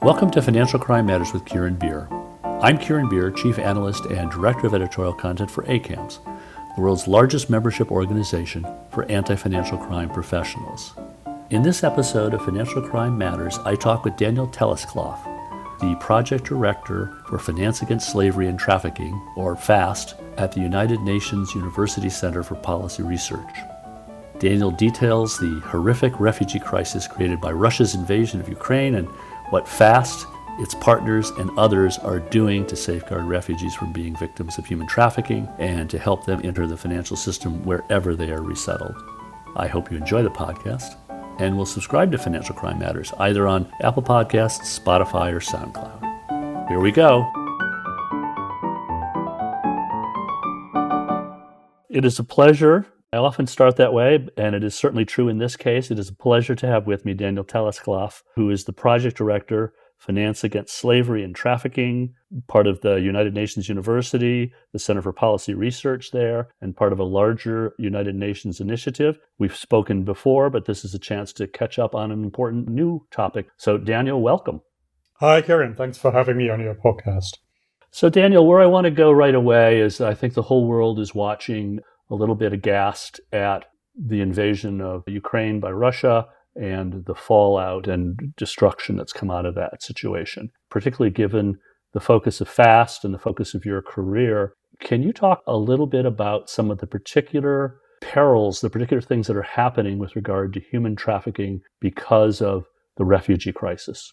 Welcome to Financial Crime Matters with Kieran Beer. I'm Kieran Beer, Chief Analyst and Director of Editorial Content for ACAMS, the world's largest membership organization for anti financial crime professionals. In this episode of Financial Crime Matters, I talk with Daniel Thelesklaf, the Project Director for Finance Against Slavery and Trafficking, or FAST, at the United Nations University Center for Policy Research. Daniel details the horrific refugee crisis created by Russia's invasion of Ukraine and what FAST, its partners, and others are doing to safeguard refugees from being victims of human trafficking and to help them enter the financial system wherever they are resettled. I hope you enjoy the podcast and will subscribe to Financial Crime Matters either on Apple Podcasts, Spotify, or SoundCloud. Here we go. It is a pleasure I often start that way, and it is certainly true in this case. It is a pleasure to have with me Daniel Thelesklaf, who is the project director, Finance Against Slavery and Trafficking, part of the United Nations University, the Center for Policy Research there, and part of a larger United Nations initiative. We've spoken before, but this is a chance to catch up on an important new topic. So, Daniel, welcome. Hi, Karen. Thanks for having me on your podcast. So, Daniel, where I want to go right away is I think the whole world is watching a little bit aghast at the invasion of Ukraine by Russia and the fallout and destruction that's come out of that situation, particularly given the focus of FAST and the focus of your career. Can you talk a little bit about some of the particular perils, the particular things that are happening with regard to human trafficking because of the refugee crisis?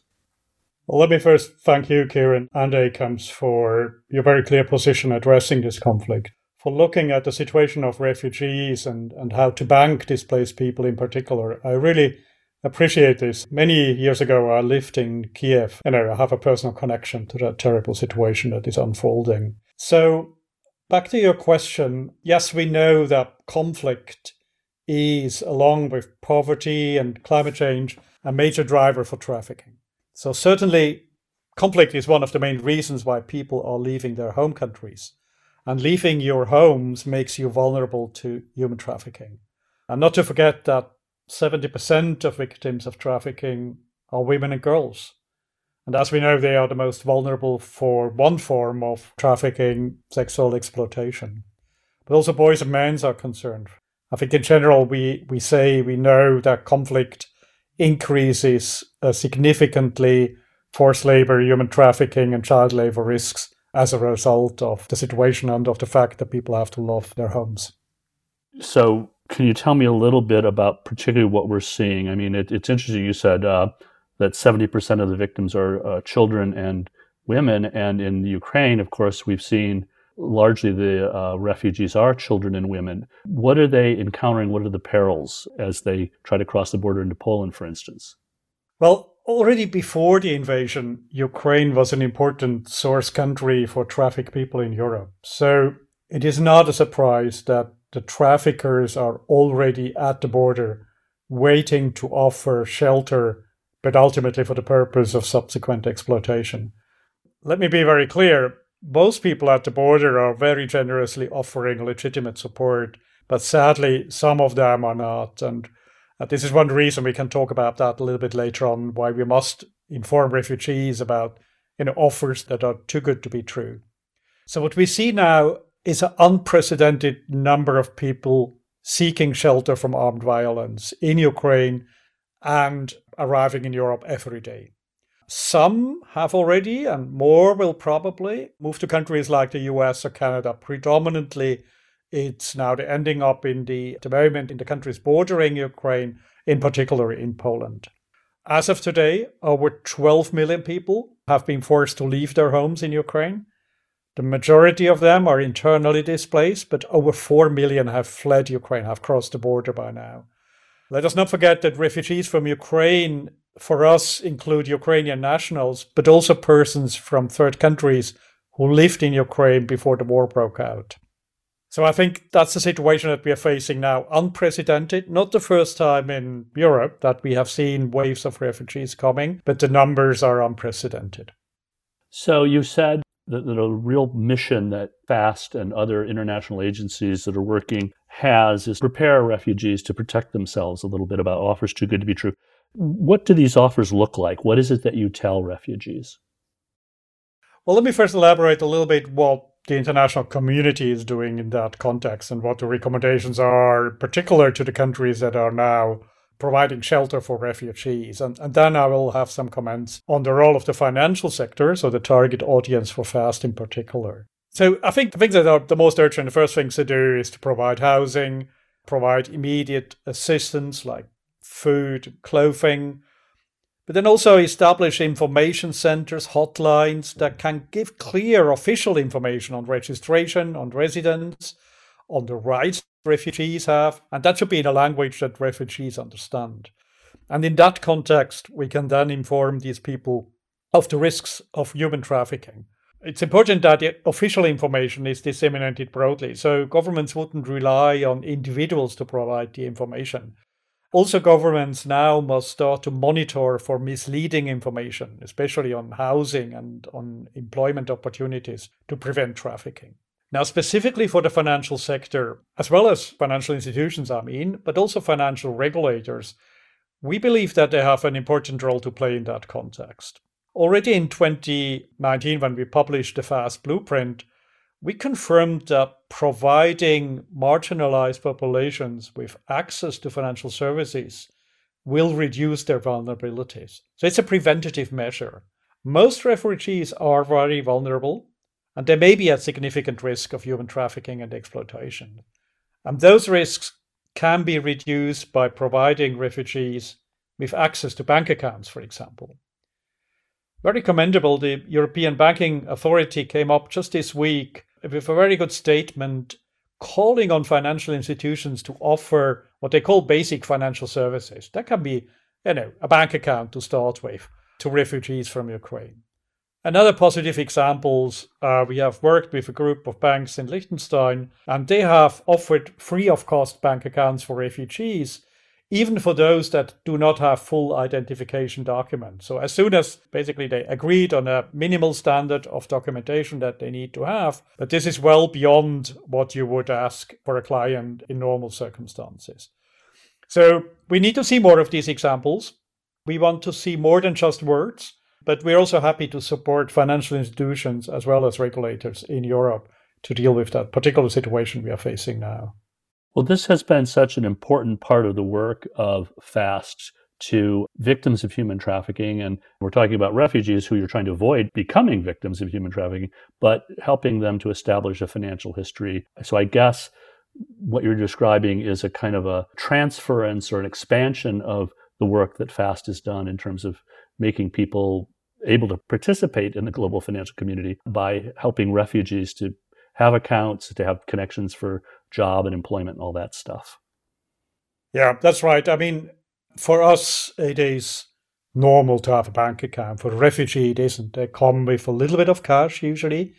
Well, let me first thank you, Kieran and ACAMS, for your very clear position addressing this conflict for looking at the situation of refugees and, and how to bank displaced people in particular. I really appreciate this. Many years ago, I lived in Kiev and I have a personal connection to that terrible situation that is unfolding. So, back to your question yes, we know that conflict is, along with poverty and climate change, a major driver for trafficking. So, certainly, conflict is one of the main reasons why people are leaving their home countries. And leaving your homes makes you vulnerable to human trafficking. And not to forget that 70% of victims of trafficking are women and girls. And as we know, they are the most vulnerable for one form of trafficking, sexual exploitation. But also boys and men are concerned. I think in general, we, we say we know that conflict increases uh, significantly forced labor, human trafficking, and child labor risks as a result of the situation and of the fact that people have to leave their homes. So, can you tell me a little bit about particularly what we're seeing? I mean, it, it's interesting you said uh, that 70% of the victims are uh, children and women. And in Ukraine, of course, we've seen largely the uh, refugees are children and women. What are they encountering? What are the perils as they try to cross the border into Poland, for instance? Well, already before the invasion, Ukraine was an important source country for traffic people in Europe. So it is not a surprise that the traffickers are already at the border waiting to offer shelter, but ultimately for the purpose of subsequent exploitation. Let me be very clear most people at the border are very generously offering legitimate support, but sadly, some of them are not. And uh, this is one reason we can talk about that a little bit later on, why we must inform refugees about you know, offers that are too good to be true. So what we see now is an unprecedented number of people seeking shelter from armed violence in Ukraine and arriving in Europe every day. Some have already, and more will probably move to countries like the US or Canada, predominantly it's now ending up in the, the moment in the countries bordering Ukraine, in particular in Poland. As of today, over 12 million people have been forced to leave their homes in Ukraine. The majority of them are internally displaced, but over 4 million have fled Ukraine, have crossed the border by now. Let us not forget that refugees from Ukraine, for us, include Ukrainian nationals, but also persons from third countries who lived in Ukraine before the war broke out. So I think that's the situation that we are facing now. Unprecedented, not the first time in Europe that we have seen waves of refugees coming, but the numbers are unprecedented. So you said that, a real mission that FAST and other international agencies that are working has is prepare refugees to protect themselves a little bit about offers too good to be true. What do these offers look like? What is it that you tell refugees? Well, let me first elaborate a little bit what the international community is doing in that context and what the recommendations are, particular to the countries that are now providing shelter for refugees. And, and then I will have some comments on the role of the financial sector, so the target audience for FAST in particular. So I think the things that are the most urgent, the first things to do is to provide housing, provide immediate assistance like food, clothing, but then also establish information centers, hotlines that can give clear official information on registration, on residence, on the rights refugees have, and that should be in a language that refugees understand. And in that context, we can then inform these people of the risks of human trafficking. It's important that official information is disseminated broadly, so governments wouldn't rely on individuals to provide the information. Also, governments now must start to monitor for misleading information, especially on housing and on employment opportunities, to prevent trafficking. Now, specifically for the financial sector, as well as financial institutions, I mean, but also financial regulators, we believe that they have an important role to play in that context. Already in 2019, when we published the FAST blueprint, we confirmed that providing marginalized populations with access to financial services will reduce their vulnerabilities. So it's a preventative measure. Most refugees are very vulnerable and they may be at significant risk of human trafficking and exploitation. And those risks can be reduced by providing refugees with access to bank accounts, for example. Very commendable, the European Banking Authority came up just this week with a very good statement calling on financial institutions to offer what they call basic financial services. That can be, you know, a bank account to start with to refugees from Ukraine. Another positive examples, uh, we have worked with a group of banks in Liechtenstein, and they have offered free of cost bank accounts for refugees, even for those that do not have full identification documents. So as soon as basically they agreed on a minimal standard of documentation that they need to have, but this is well beyond what you would ask for a client in normal circumstances. So we need to see more of these examples. We want to see more than just words. But we're also happy to support financial institutions as well as regulators in Europe to deal with that particular situation we are facing now. Well, this has been such an important part of the work of FAST to victims of human trafficking. And we're talking about refugees who you're trying to avoid becoming victims of human trafficking, but helping them to establish a financial history. So I guess what you're describing is a kind of a transference or an expansion of the work that FAST has done in terms of making people able to participate in the global financial community by helping refugees to have accounts, to have connections for job and employment and all that stuff. Yeah, that's right. I mean, for us, it is normal to have a bank account. For a refugee, it isn't. They come with a little bit of cash usually,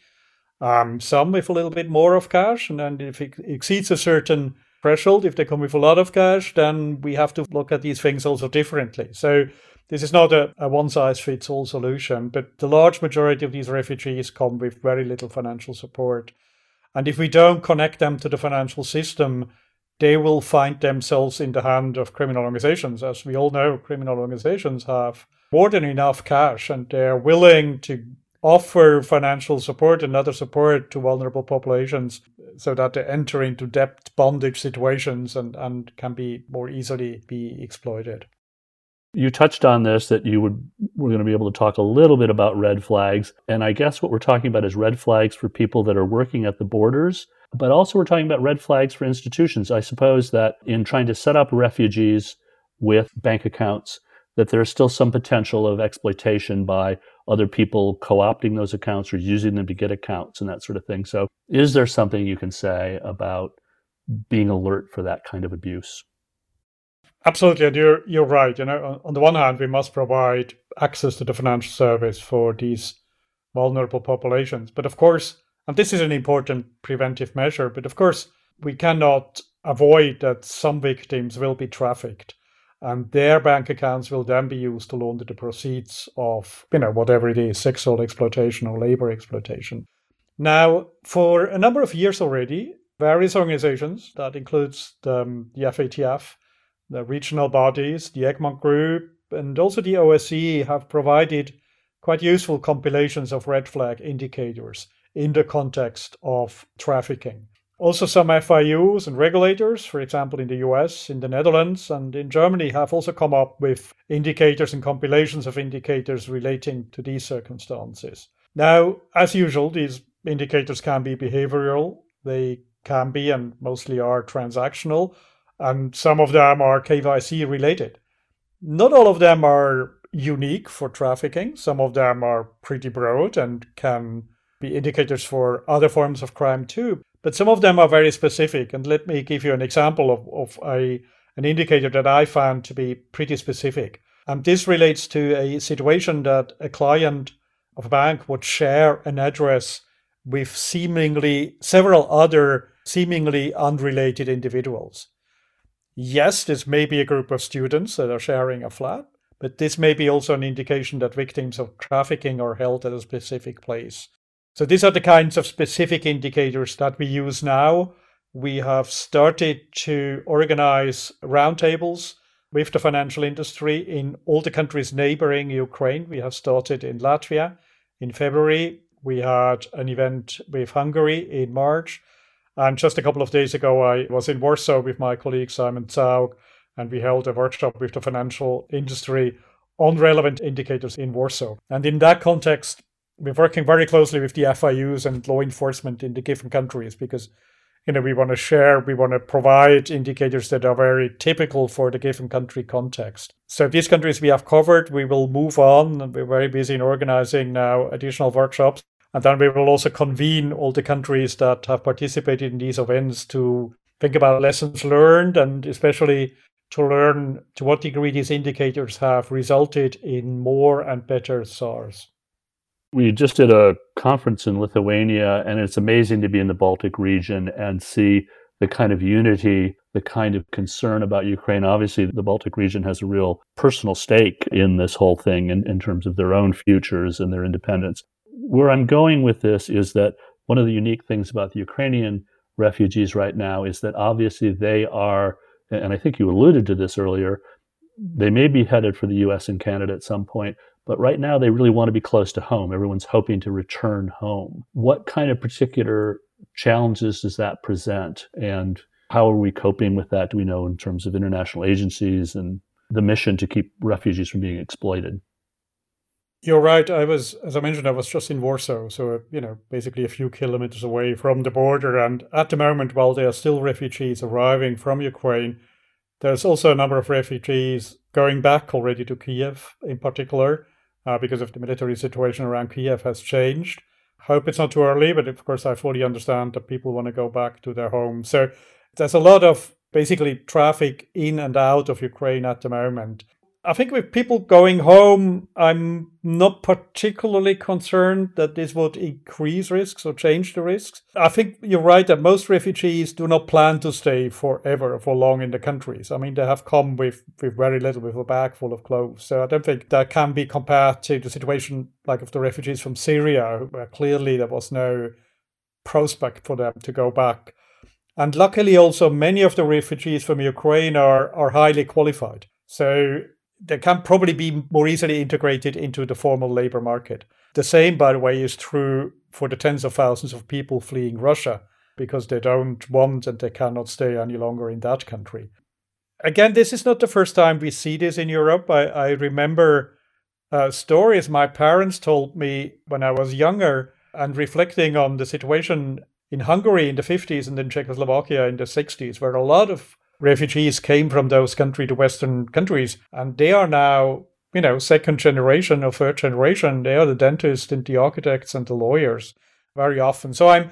um, some with a little bit more of cash. And then if it exceeds a certain threshold, if they come with a lot of cash, then we have to look at these things also differently. So this is not a, a one size fits all solution, but the large majority of these refugees come with very little financial support. And if we don't connect them to the financial system, they will find themselves in the hand of criminal organizations. As we all know, criminal organizations have more than enough cash and they're willing to offer financial support and other support to vulnerable populations so that they enter into debt bondage situations and, and can be more easily be exploited you touched on this that you would we're going to be able to talk a little bit about red flags and i guess what we're talking about is red flags for people that are working at the borders but also we're talking about red flags for institutions. I suppose that in trying to set up refugees with bank accounts that there's still some potential of exploitation by other people co-opting those accounts or using them to get accounts and that sort of thing. So is there something you can say about being alert for that kind of abuse Absolutely, and you're you're right. You know, on the one hand, we must provide access to the financial service for these vulnerable populations, but of course, and this is an important preventive measure. But of course, we cannot avoid that some victims will be trafficked, and their bank accounts will then be used to launder the proceeds of you know whatever it is, sexual exploitation or labor exploitation. Now, for a number of years already, various organizations that includes the, the FATF the regional bodies, the Egmont Group, and also the OSCE have provided quite useful compilations of red flag indicators in the context of trafficking. Also, some FIUs and regulators, for example, in the US, in the Netherlands, and in Germany, have also come up with indicators and compilations of indicators relating to these circumstances. Now, as usual, these indicators can be behavioral, they can be and mostly are transactional, and some of them are KYC related. Not all of them are unique for trafficking, some of them are pretty broad and can be indicators for other forms of crime too. But some of them are very specific. And let me give you an example of, of a, an indicator that I found to be pretty specific. And this relates to a situation that a client of a bank would share an address with seemingly several other seemingly unrelated individuals. Yes, this may be a group of students that are sharing a flat, but this may be also an indication that victims of trafficking are held at a specific place. So these are the kinds of specific indicators that we use now. We have started to organize roundtables with the financial industry in all the countries neighboring Ukraine. We have started in Latvia in February. We had an event with Hungary in March. And just a couple of days ago, I was in Warsaw with my colleague Simon Zaug, and we held a workshop with the financial industry on relevant indicators in Warsaw. And in that context, we're working very closely with the FIUs and law enforcement in the given countries because you know we want to share we want to provide indicators that are very typical for the given country context. So these countries we have covered we will move on. We're very busy in organizing now additional workshops and then we will also convene all the countries that have participated in these events to think about lessons learned and especially to learn to what degree these indicators have resulted in more and better SARS we just did a conference in Lithuania, and it's amazing to be in the Baltic region and see the kind of unity, the kind of concern about Ukraine. Obviously, the Baltic region has a real personal stake in this whole thing in, in terms of their own futures and their independence. Where I'm going with this is that one of the unique things about the Ukrainian refugees right now is that obviously they are, and I think you alluded to this earlier, they may be headed for the US and Canada at some point, but right now, they really want to be close to home. Everyone's hoping to return home. What kind of particular challenges does that present? And how are we coping with that? Do we know in terms of international agencies and the mission to keep refugees from being exploited? You're right. I was, as I mentioned, I was just in Warsaw, so you know, basically a few kilometers away from the border. And at the moment, while there are still refugees arriving from Ukraine, there's also a number of refugees going back already to Kiev, in particular uh, because of the military situation around Kiev has changed. Hope it's not too early, but of course, I fully understand that people want to go back to their home. So there's a lot of basically traffic in and out of Ukraine at the moment. I think with people going home, I'm not particularly concerned that this would increase risks or change the risks. I think you're right that most refugees do not plan to stay forever, or for long in the countries. I mean, they have come with, with very little, with a bag full of clothes. So I don't think that can be compared to the situation like of the refugees from Syria, where clearly there was no prospect for them to go back. And luckily, also, many of the refugees from Ukraine are, are highly qualified. So they can probably be more easily integrated into the formal labor market. The same, by the way, is true for the tens of thousands of people fleeing Russia because they don't want and they cannot stay any longer in that country. Again, this is not the first time we see this in Europe. I, I remember uh, stories my parents told me when I was younger and reflecting on the situation in Hungary in the 50s and in Czechoslovakia in the 60s, where a lot of refugees came from those country to Western countries, and they are now, you know, second generation or third generation. They are the dentists and the architects and the lawyers very often. So I'm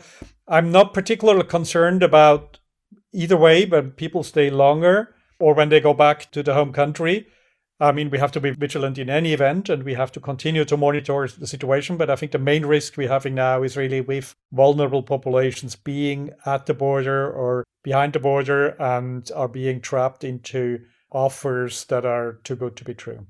I'm not particularly concerned about either way, but people stay longer or when they go back to the home country. I mean, we have to be vigilant in any event and we have to continue to monitor the situation. But I think the main risk we're having now is really with vulnerable populations being at the border or behind the border and are being trapped into offers that are too good to be true.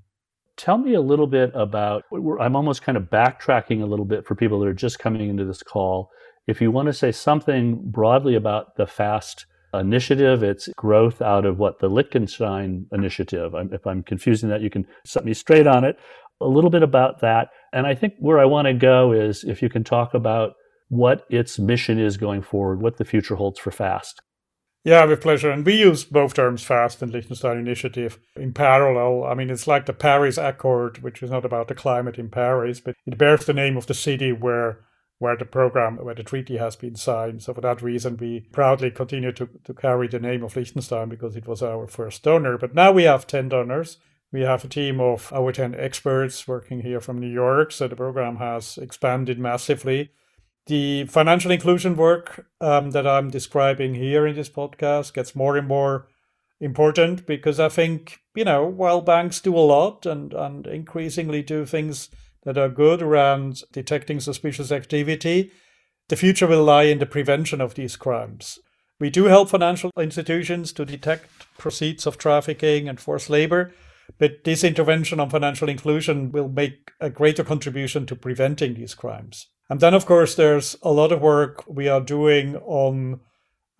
Tell me a little bit about, I'm almost kind of backtracking a little bit for people that are just coming into this call. If you want to say something broadly about the FAST initiative. It's growth out of what the Liechtenstein initiative. If I'm confusing that, you can set me straight on it. A little bit about that. And I think where I want to go is if you can talk about what its mission is going forward, what the future holds for FAST. Yeah, with pleasure. And we use both terms, FAST and Liechtenstein Initiative, in parallel. I mean, it's like the Paris Accord, which is not about the climate in Paris, but it bears the name of the city where where the program, where the treaty has been signed. So for that reason, we proudly continue to, to carry the name of Liechtenstein because it was our first donor. But now we have 10 donors. We have a team of our 10 experts working here from New York. So the program has expanded massively. The financial inclusion work um, that I'm describing here in this podcast gets more and more important because I think, you know, while banks do a lot and, and increasingly do things that are good around detecting suspicious activity, the future will lie in the prevention of these crimes. We do help financial institutions to detect proceeds of trafficking and forced labor, but this intervention on financial inclusion will make a greater contribution to preventing these crimes. And then, of course, there's a lot of work we are doing on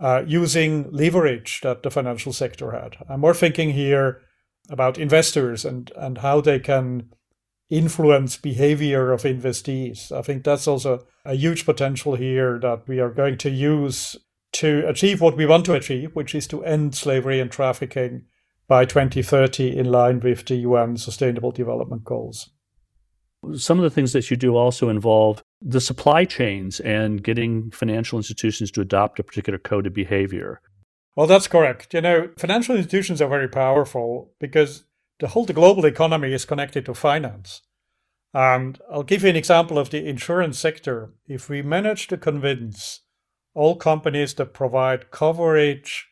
uh, using leverage that the financial sector had. I'm more thinking here about investors and, and how they can influence behavior of investees. I think that's also a huge potential here that we are going to use to achieve what we want to achieve, which is to end slavery and trafficking by 2030 in line with the UN Sustainable Development Goals. Some of the things that you do also involve the supply chains and getting financial institutions to adopt a particular code of behavior. Well, that's correct. You know, financial institutions are very powerful because the whole the global economy is connected to finance. And I'll give you an example of the insurance sector. If we manage to convince all companies that provide coverage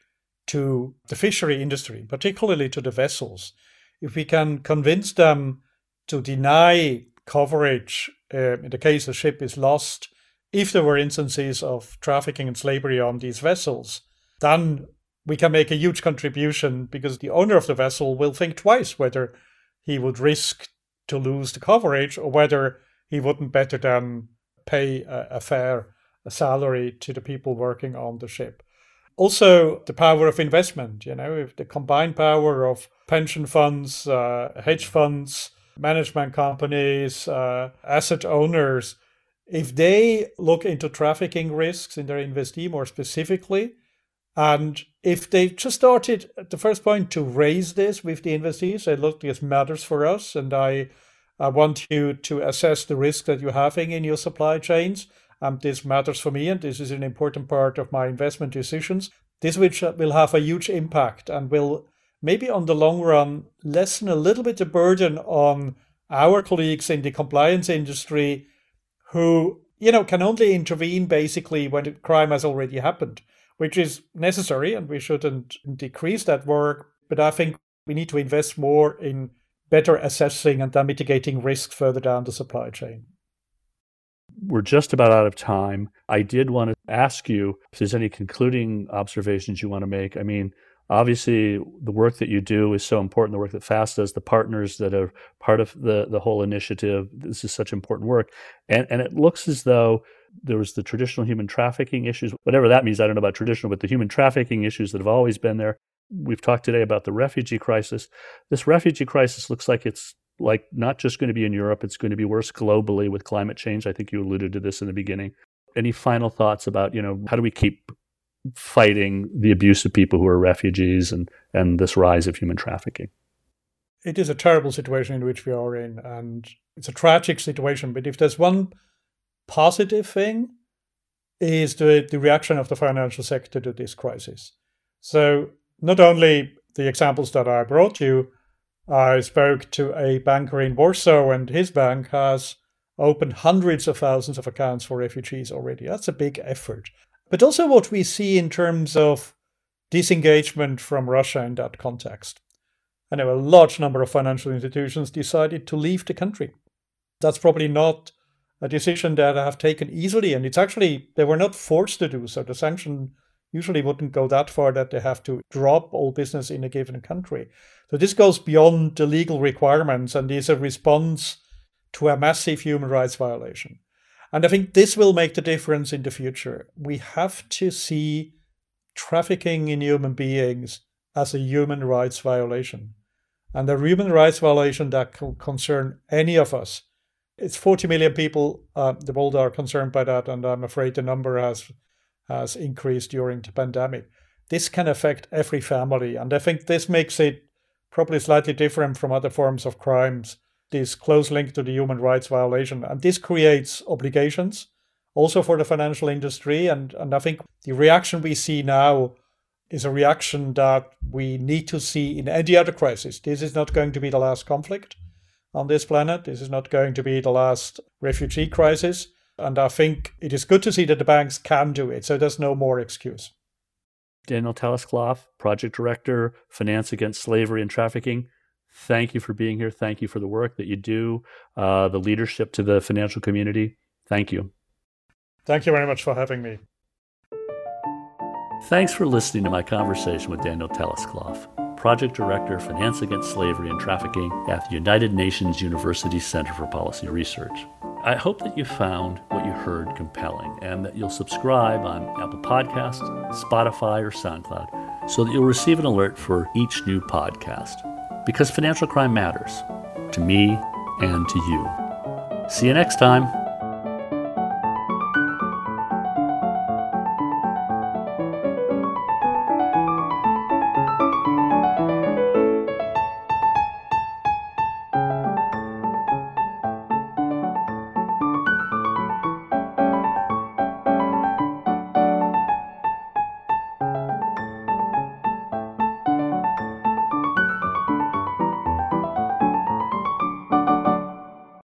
to the fishery industry, particularly to the vessels, if we can convince them to deny coverage uh, in the case a ship is lost, if there were instances of trafficking and slavery on these vessels, then we can make a huge contribution because the owner of the vessel will think twice whether he would risk to lose the coverage or whether he wouldn't better than pay a, a fair salary to the people working on the ship. Also, the power of investment, you know, if the combined power of pension funds, uh, hedge funds, management companies, uh, asset owners, if they look into trafficking risks in their investee more specifically, and if they just started at the first point to raise this with the investees, say, look, this matters for us, and I, I want you to assess the risk that you're having in your supply chains. And this matters for me, and this is an important part of my investment decisions. This which uh, will have a huge impact and will maybe on the long run lessen a little bit the burden on our colleagues in the compliance industry who you know can only intervene basically when crime has already happened which is necessary and we shouldn't decrease that work but i think we need to invest more in better assessing and then mitigating risk further down the supply chain we're just about out of time. I did want to ask you if there's any concluding observations you want to make. I mean, obviously the work that you do is so important the work that fast does the partners that are part of the the whole initiative this is such important work. And and it looks as though there was the traditional human trafficking issues whatever that means i don't know about traditional but the human trafficking issues that have always been there. We've talked today about the refugee crisis. This refugee crisis looks like it's like not just going to be in europe it's going to be worse globally with climate change. I think you alluded to this in the beginning. Any final thoughts about you know how do we keep fighting the abuse of people who are refugees and, and this rise of human trafficking. It is a terrible situation in which we are in, and it's a tragic situation. But if there's one positive thing, is the, the reaction of the financial sector to this crisis. So not only the examples that I brought you, I spoke to a banker in Warsaw, and his bank has opened hundreds of thousands of accounts for refugees already. That's a big effort but also what we see in terms of disengagement from Russia in that context. I know a large number of financial institutions decided to leave the country. That's probably not a decision that I have taken easily, and it's actually, they were not forced to do so. The sanction usually wouldn't go that far that they have to drop all business in a given country. So this goes beyond the legal requirements and is a response to a massive human rights violation. And I think this will make the difference in the future. We have to see trafficking in human beings as a human rights violation. And a human rights violation that can concern any of us. It's 40 million people uh, the world are concerned by that, and I'm afraid the number has has increased during the pandemic. This can affect every family, and I think this makes it probably slightly different from other forms of crimes. This close link to the human rights violation, and this creates obligations also for the financial industry. And, and I think the reaction we see now is a reaction that we need to see in any other crisis. This is not going to be the last conflict on this planet. This is not going to be the last refugee crisis. And I think it is good to see that the banks can do it. So there's no more excuse. Daniel Thelesklaf, Project Director, Finance Against Slavery and Trafficking. Thank you for being here. Thank you for the work that you do, uh, the leadership to the financial community. Thank you. Thank you very much for having me. Thanks for listening to my conversation with Daniel Thelesklaf, Project Director, Finance Against Slavery and Trafficking at the United Nations University Center for Policy Research. I hope that you found what you heard compelling and that you'll subscribe on Apple Podcasts, Spotify, or SoundCloud so that you'll receive an alert for each new podcast. Because financial crime matters to me and to you. See you next time.